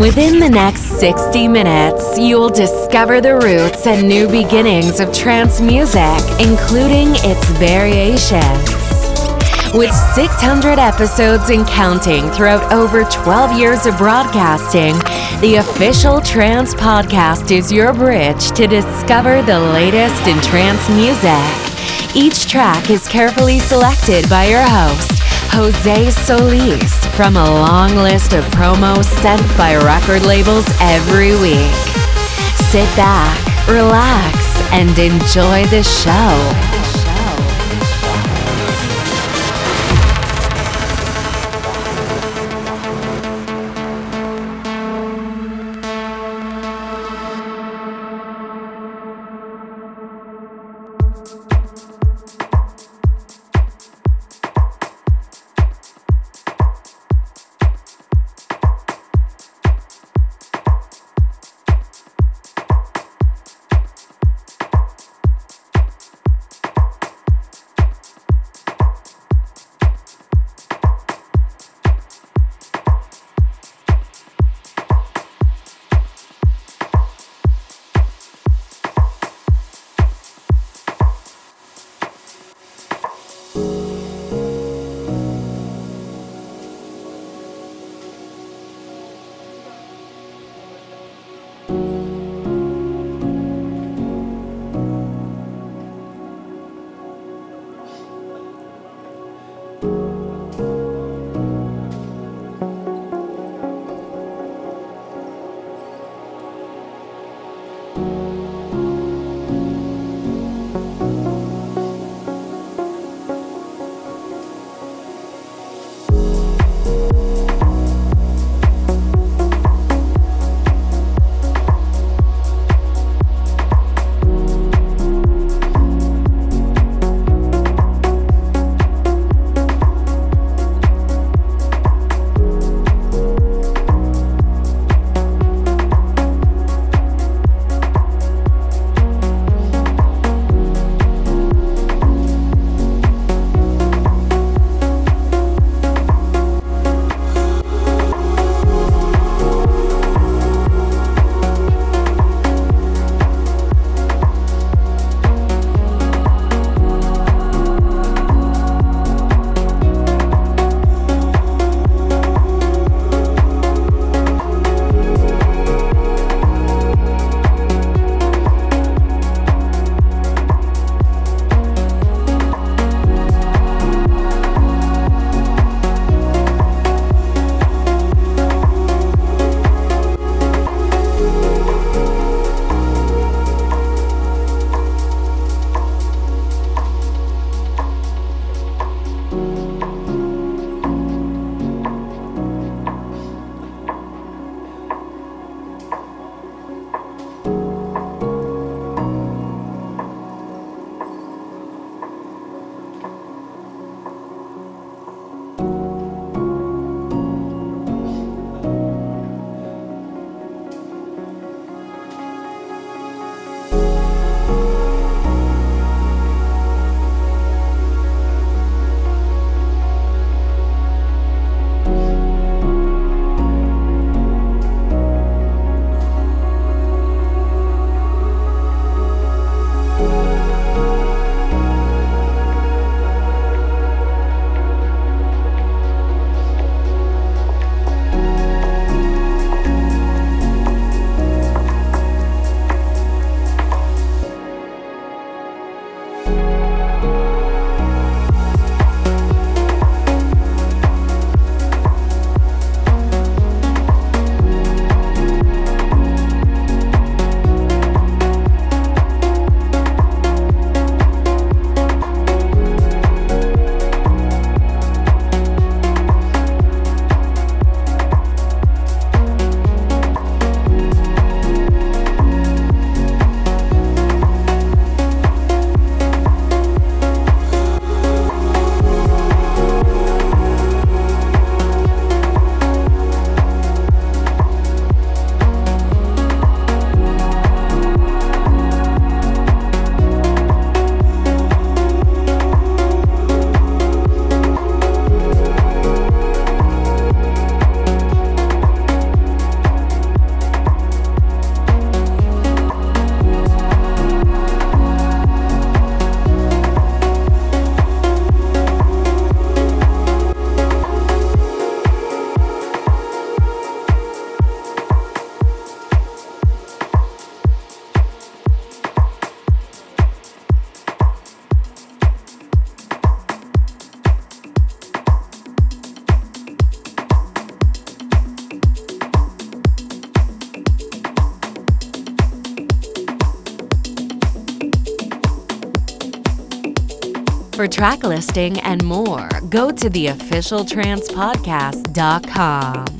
Within the next 60 minutes, you'll discover the roots and new beginnings of trance music, including its variations. With 600 episodes and counting throughout over 12 years of broadcasting, the official Trance Podcast is your bridge to discover the latest in trance music. Each track is carefully selected by your host, Jose Solis, from a long list of promos sent by record labels every week. Sit back, relax, and enjoy the show. Track listing and more, go to theofficialtrancepodcast.com.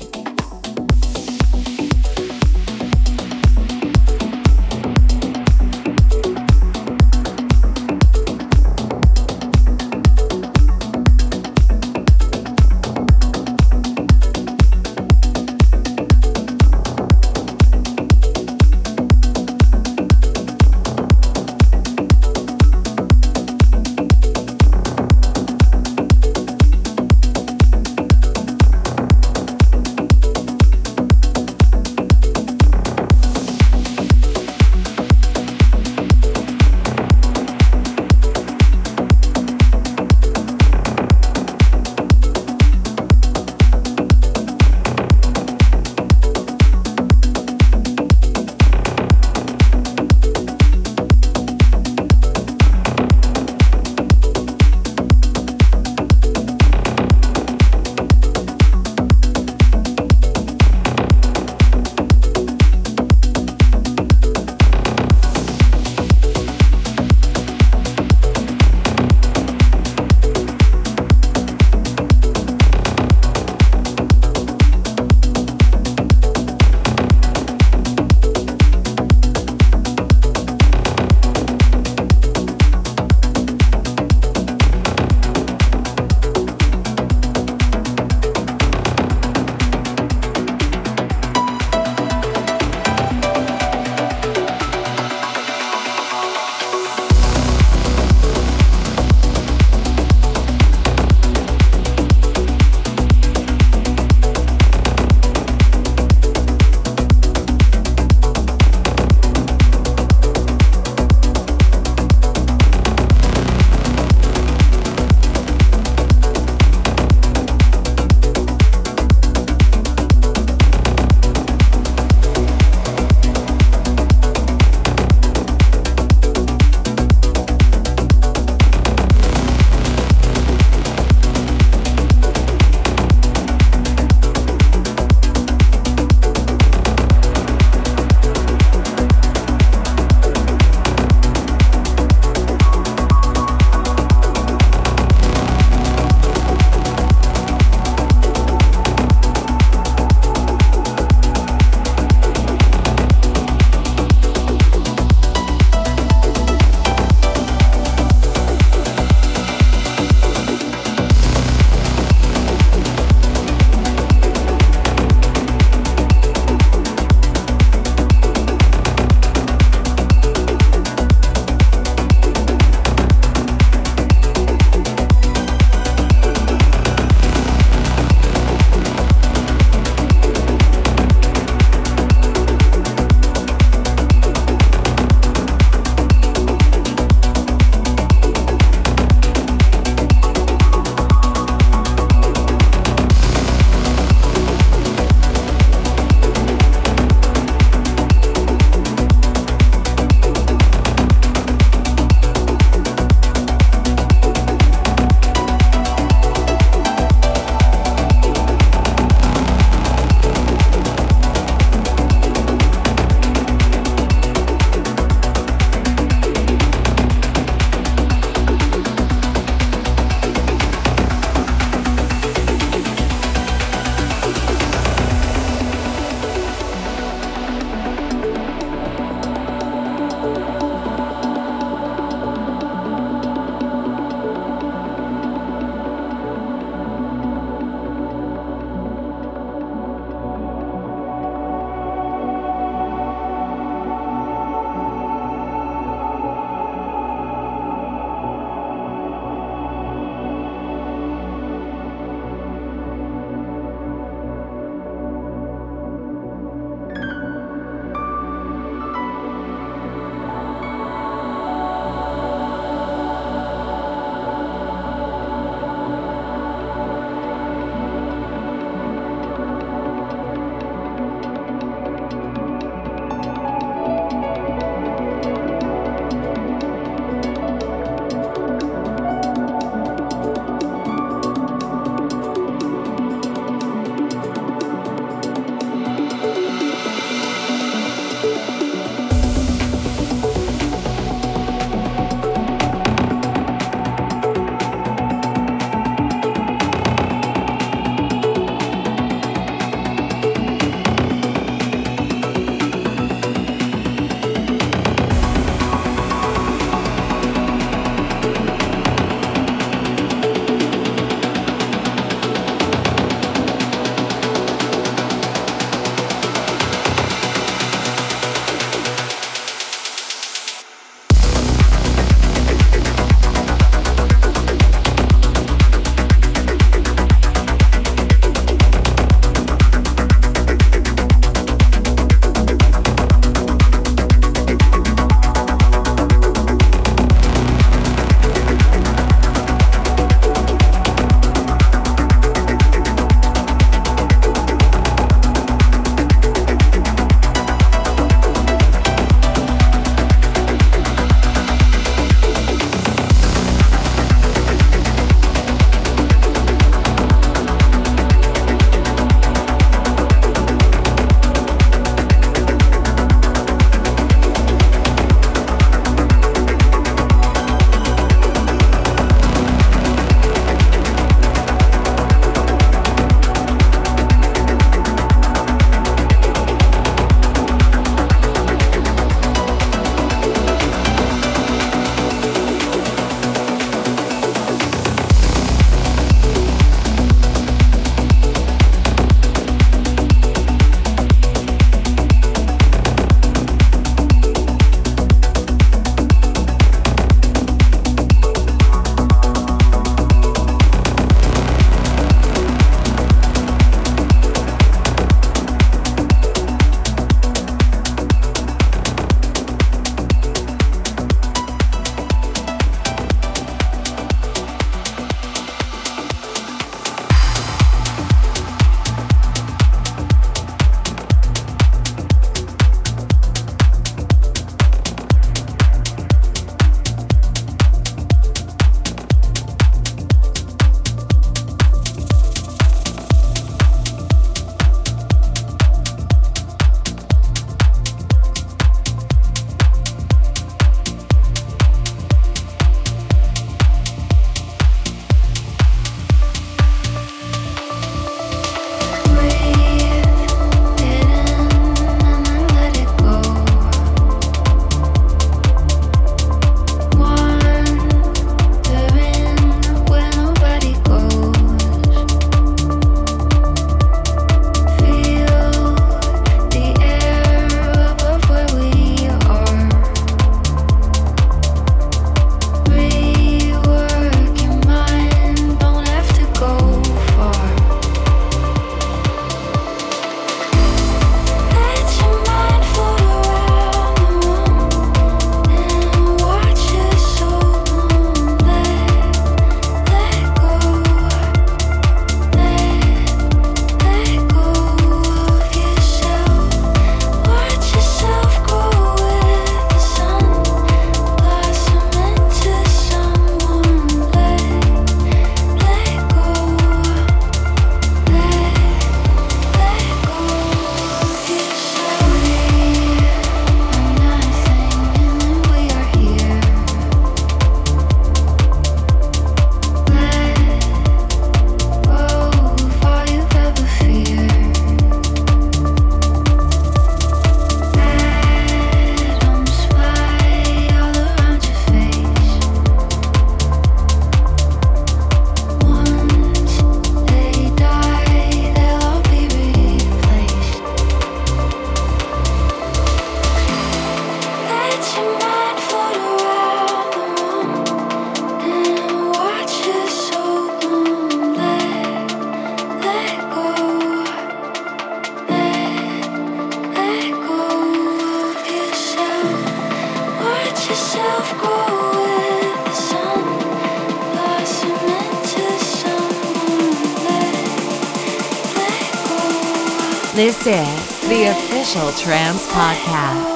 Trance Podcast.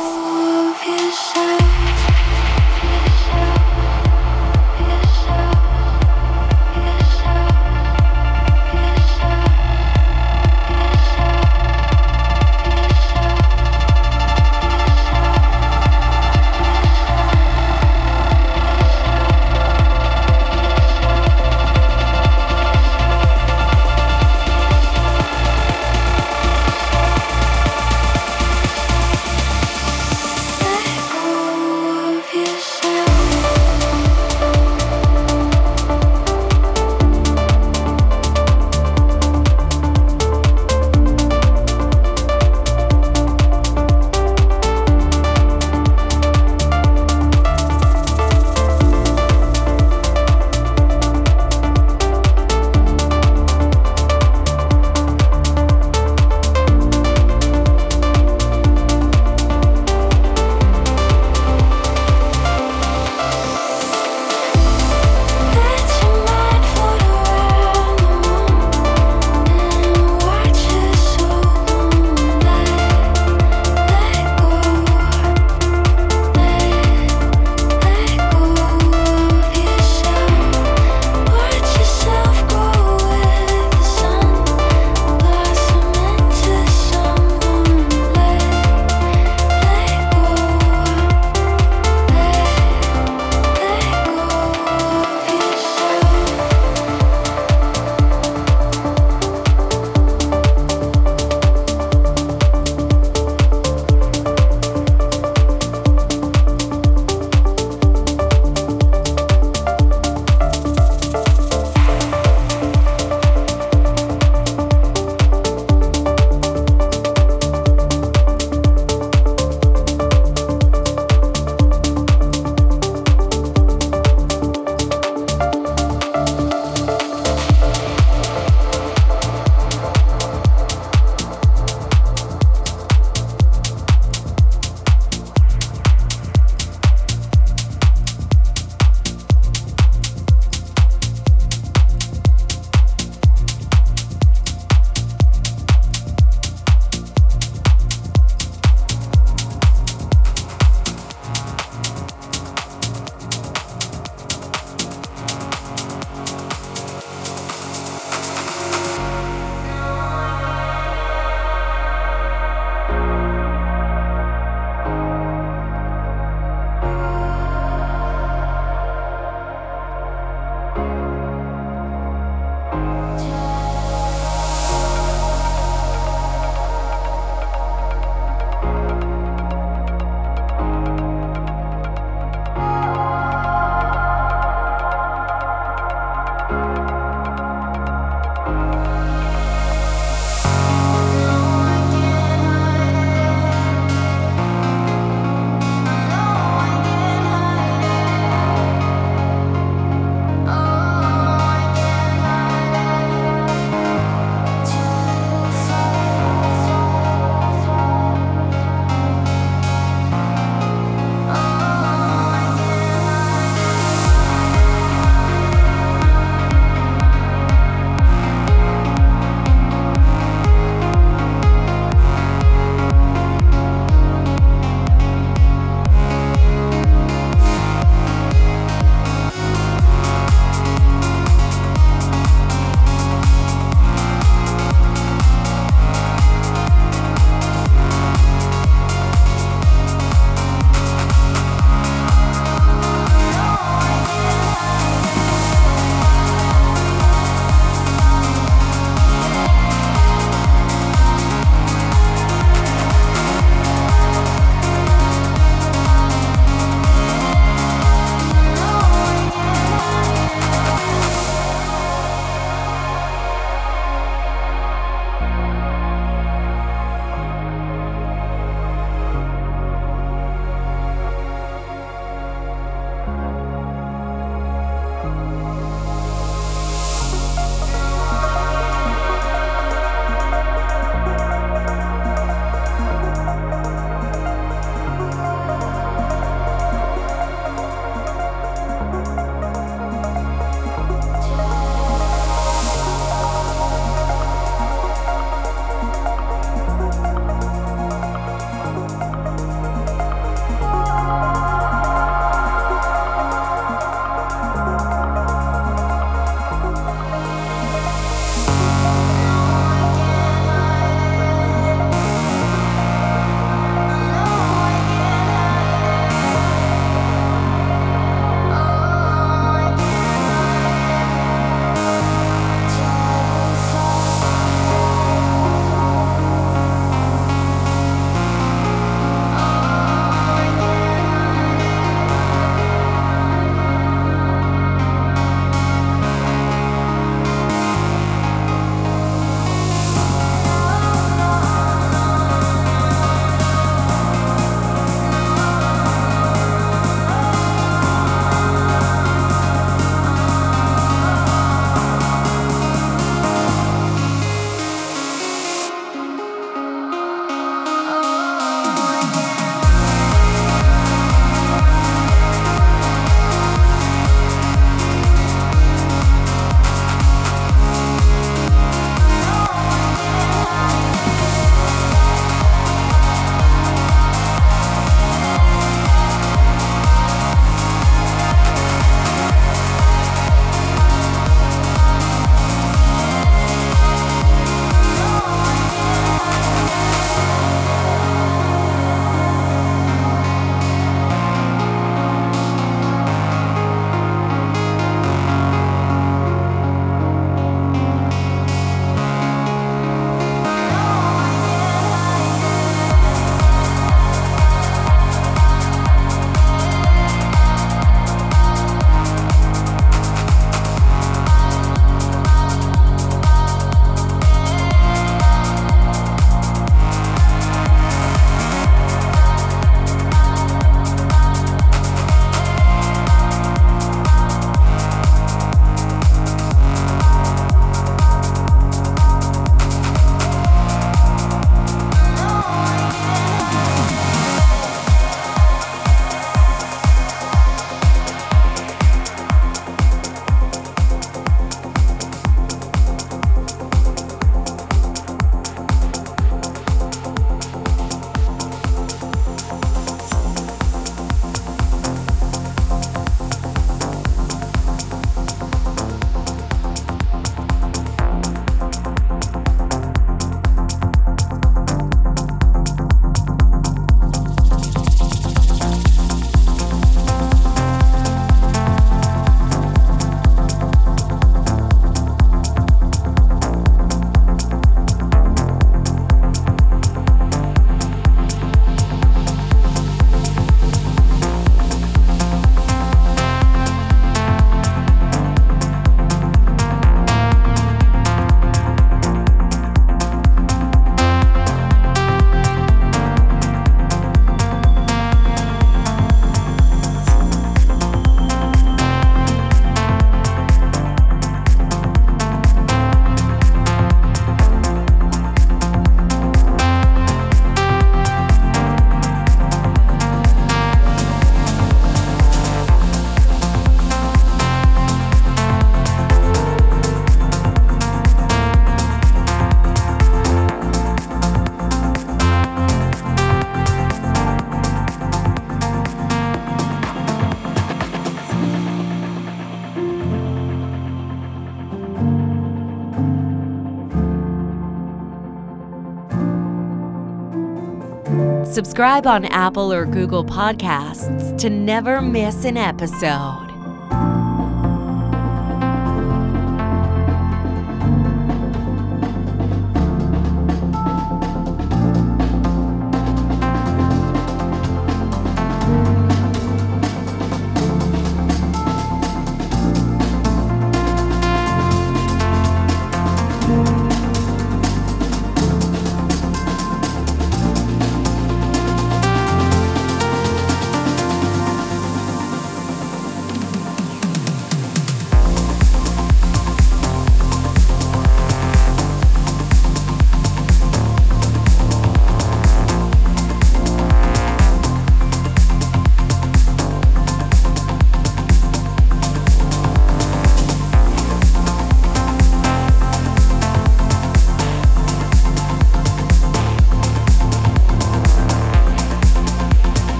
Subscribe on Apple or Google Podcasts to never miss an episode.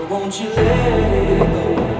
So won't you let it go?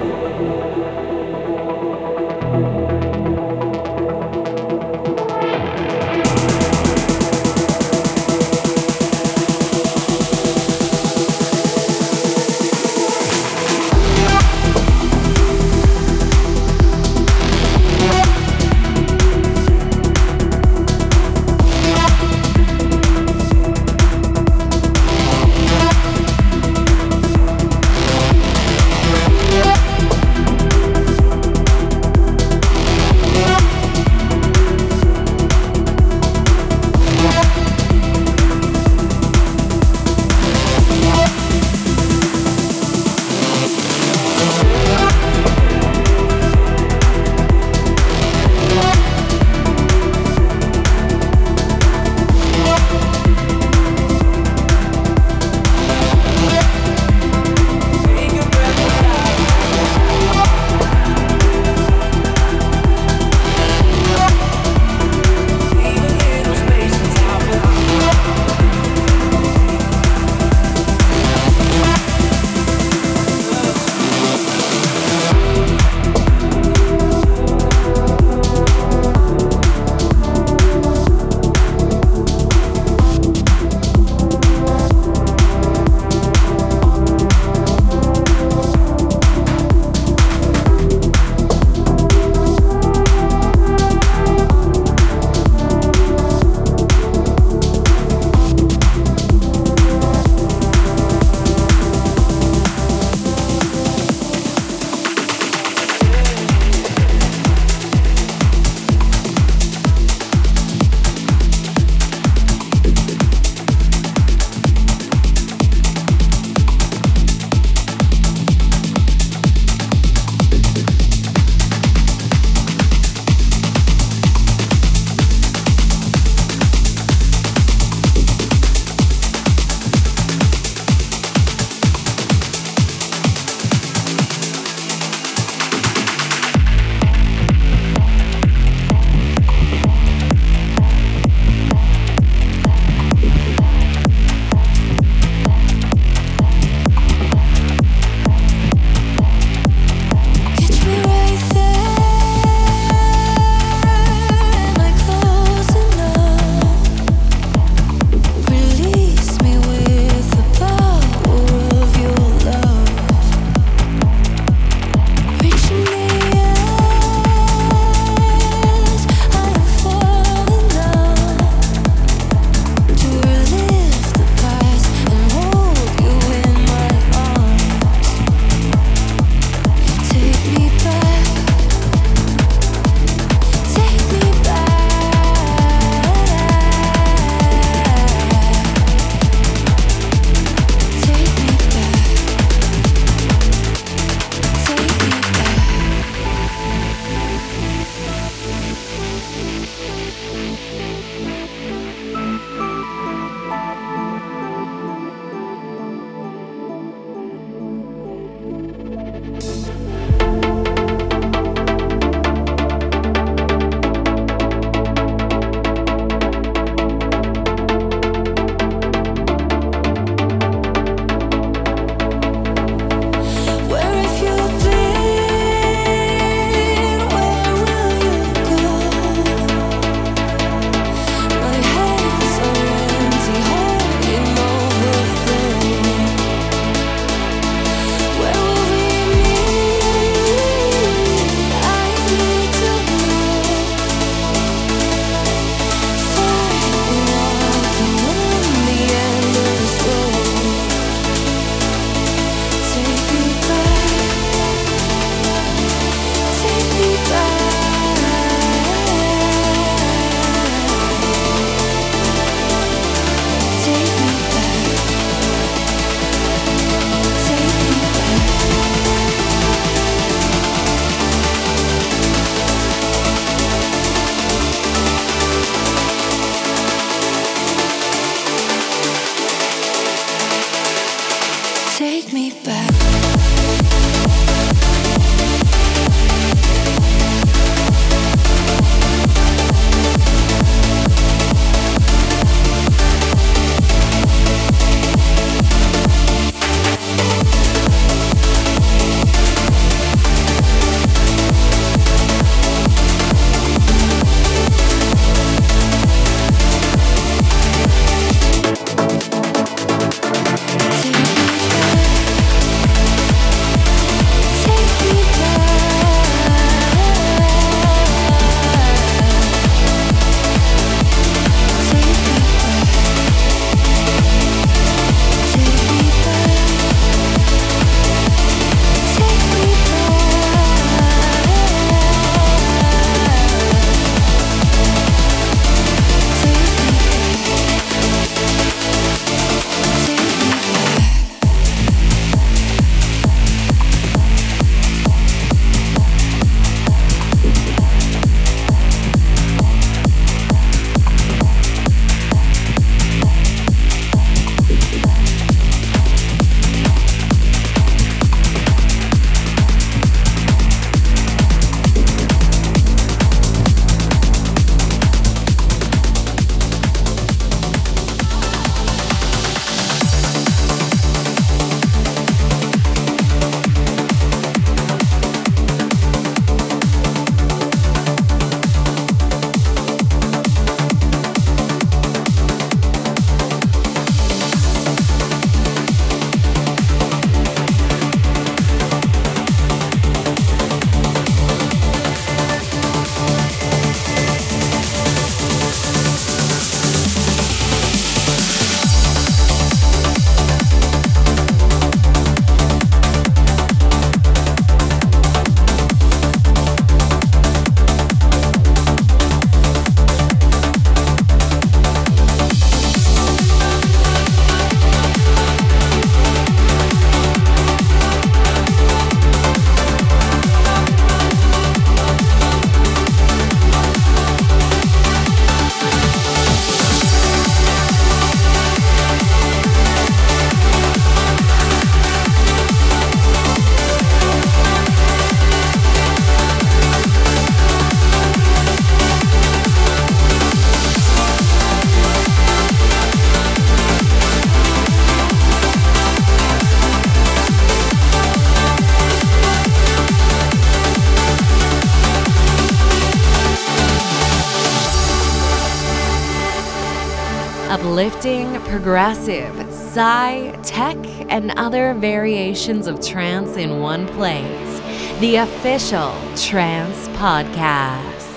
Uplifting, progressive, psy, tech, and other variations of trance in one place. The official Trance Podcast.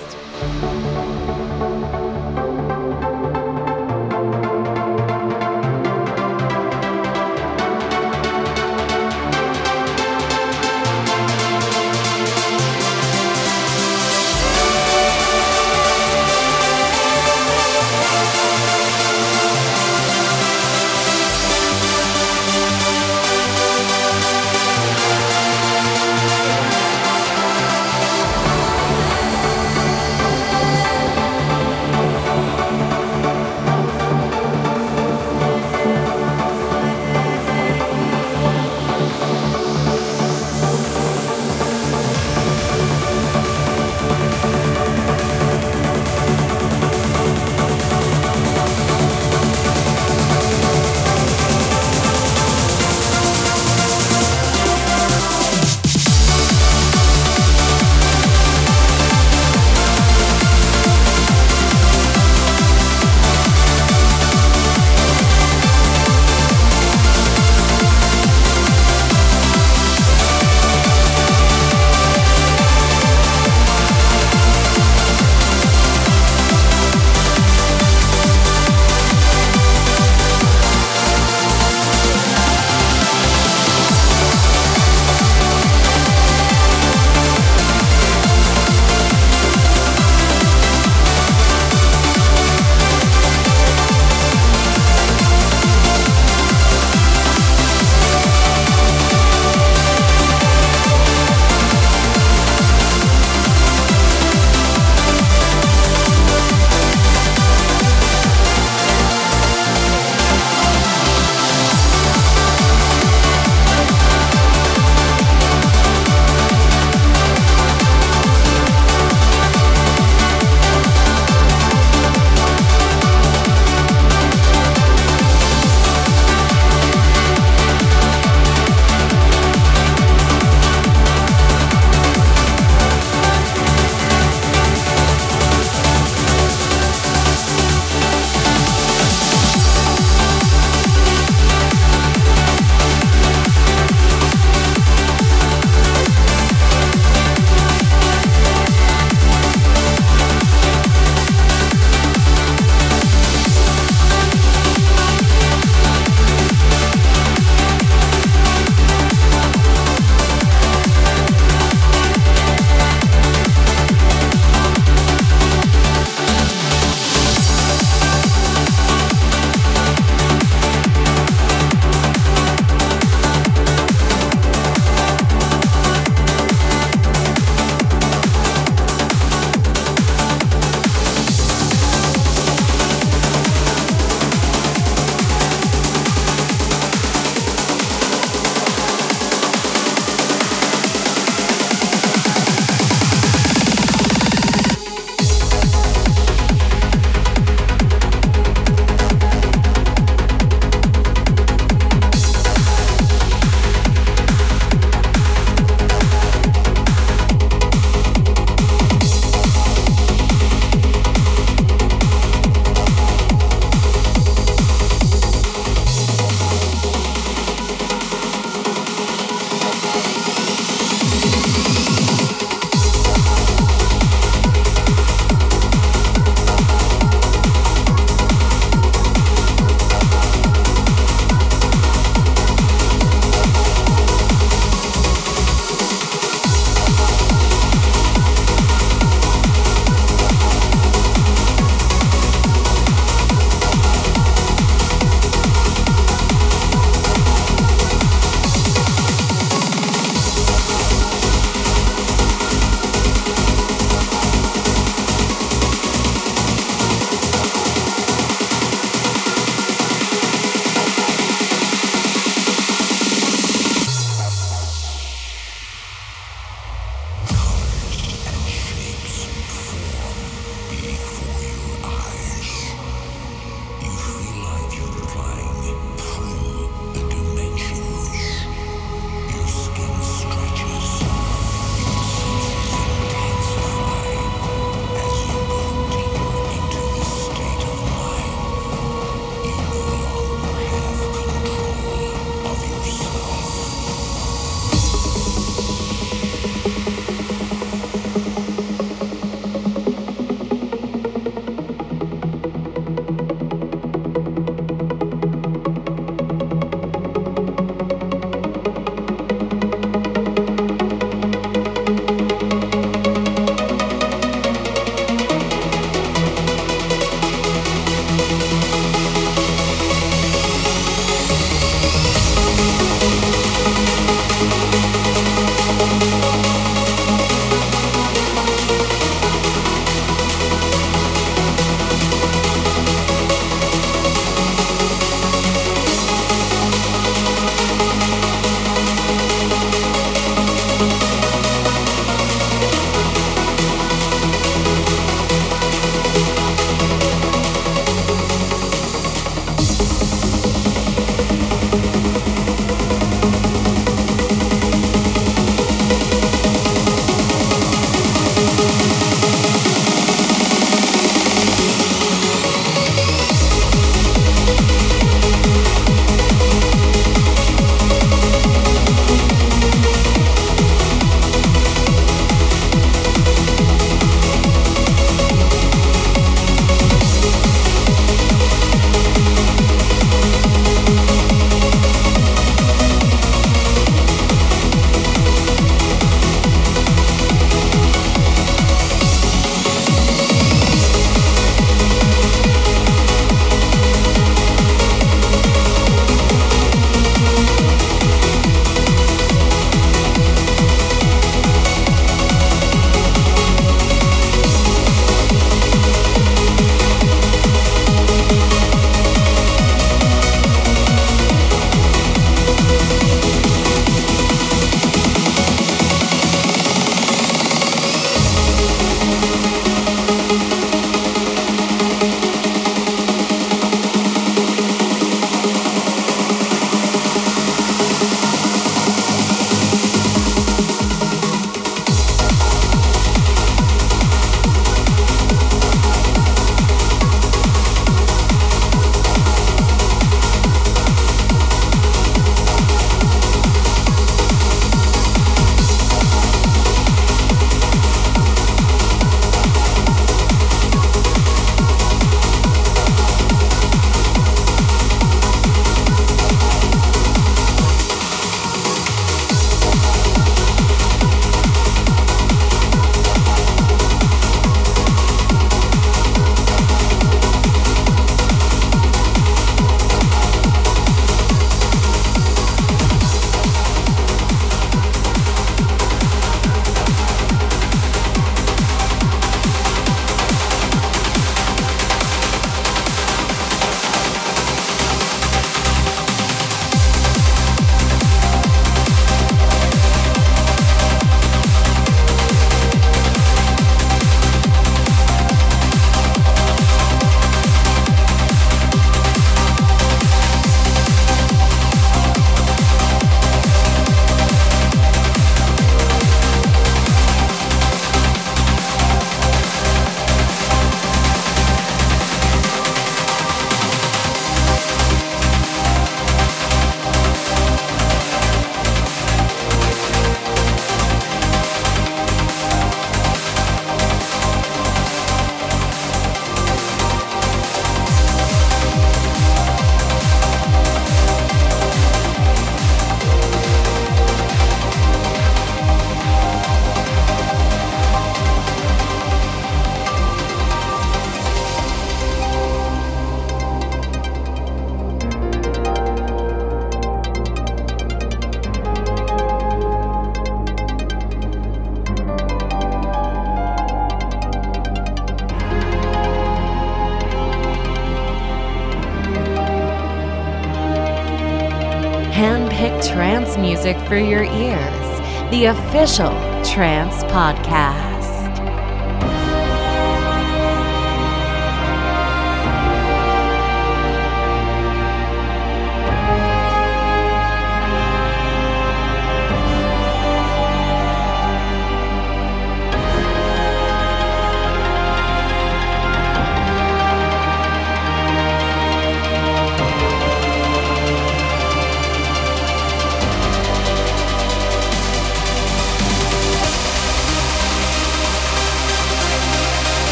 For your ears, the official Trance Podcast.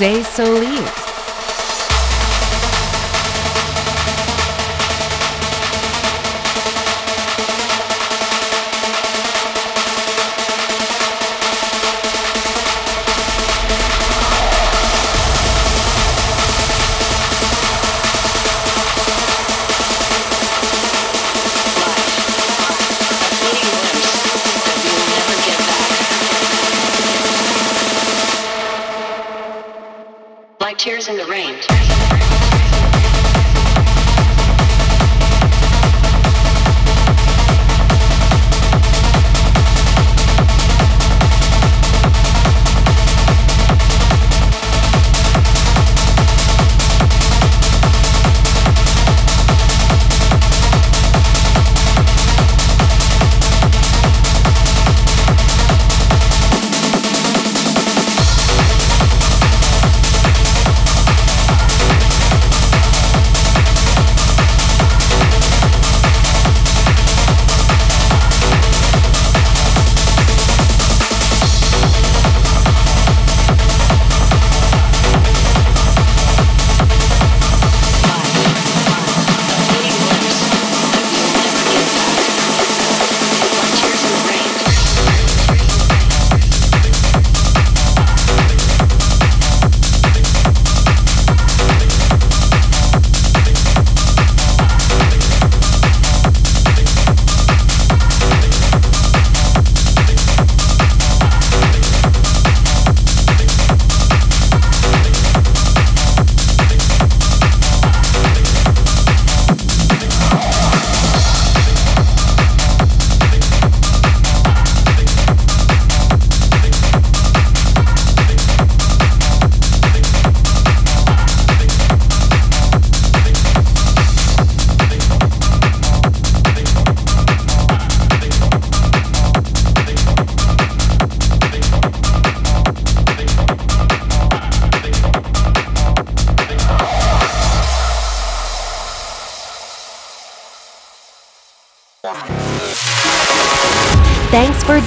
Jose Solis.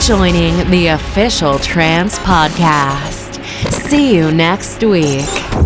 Joining the official Trance Podcast. See you next week.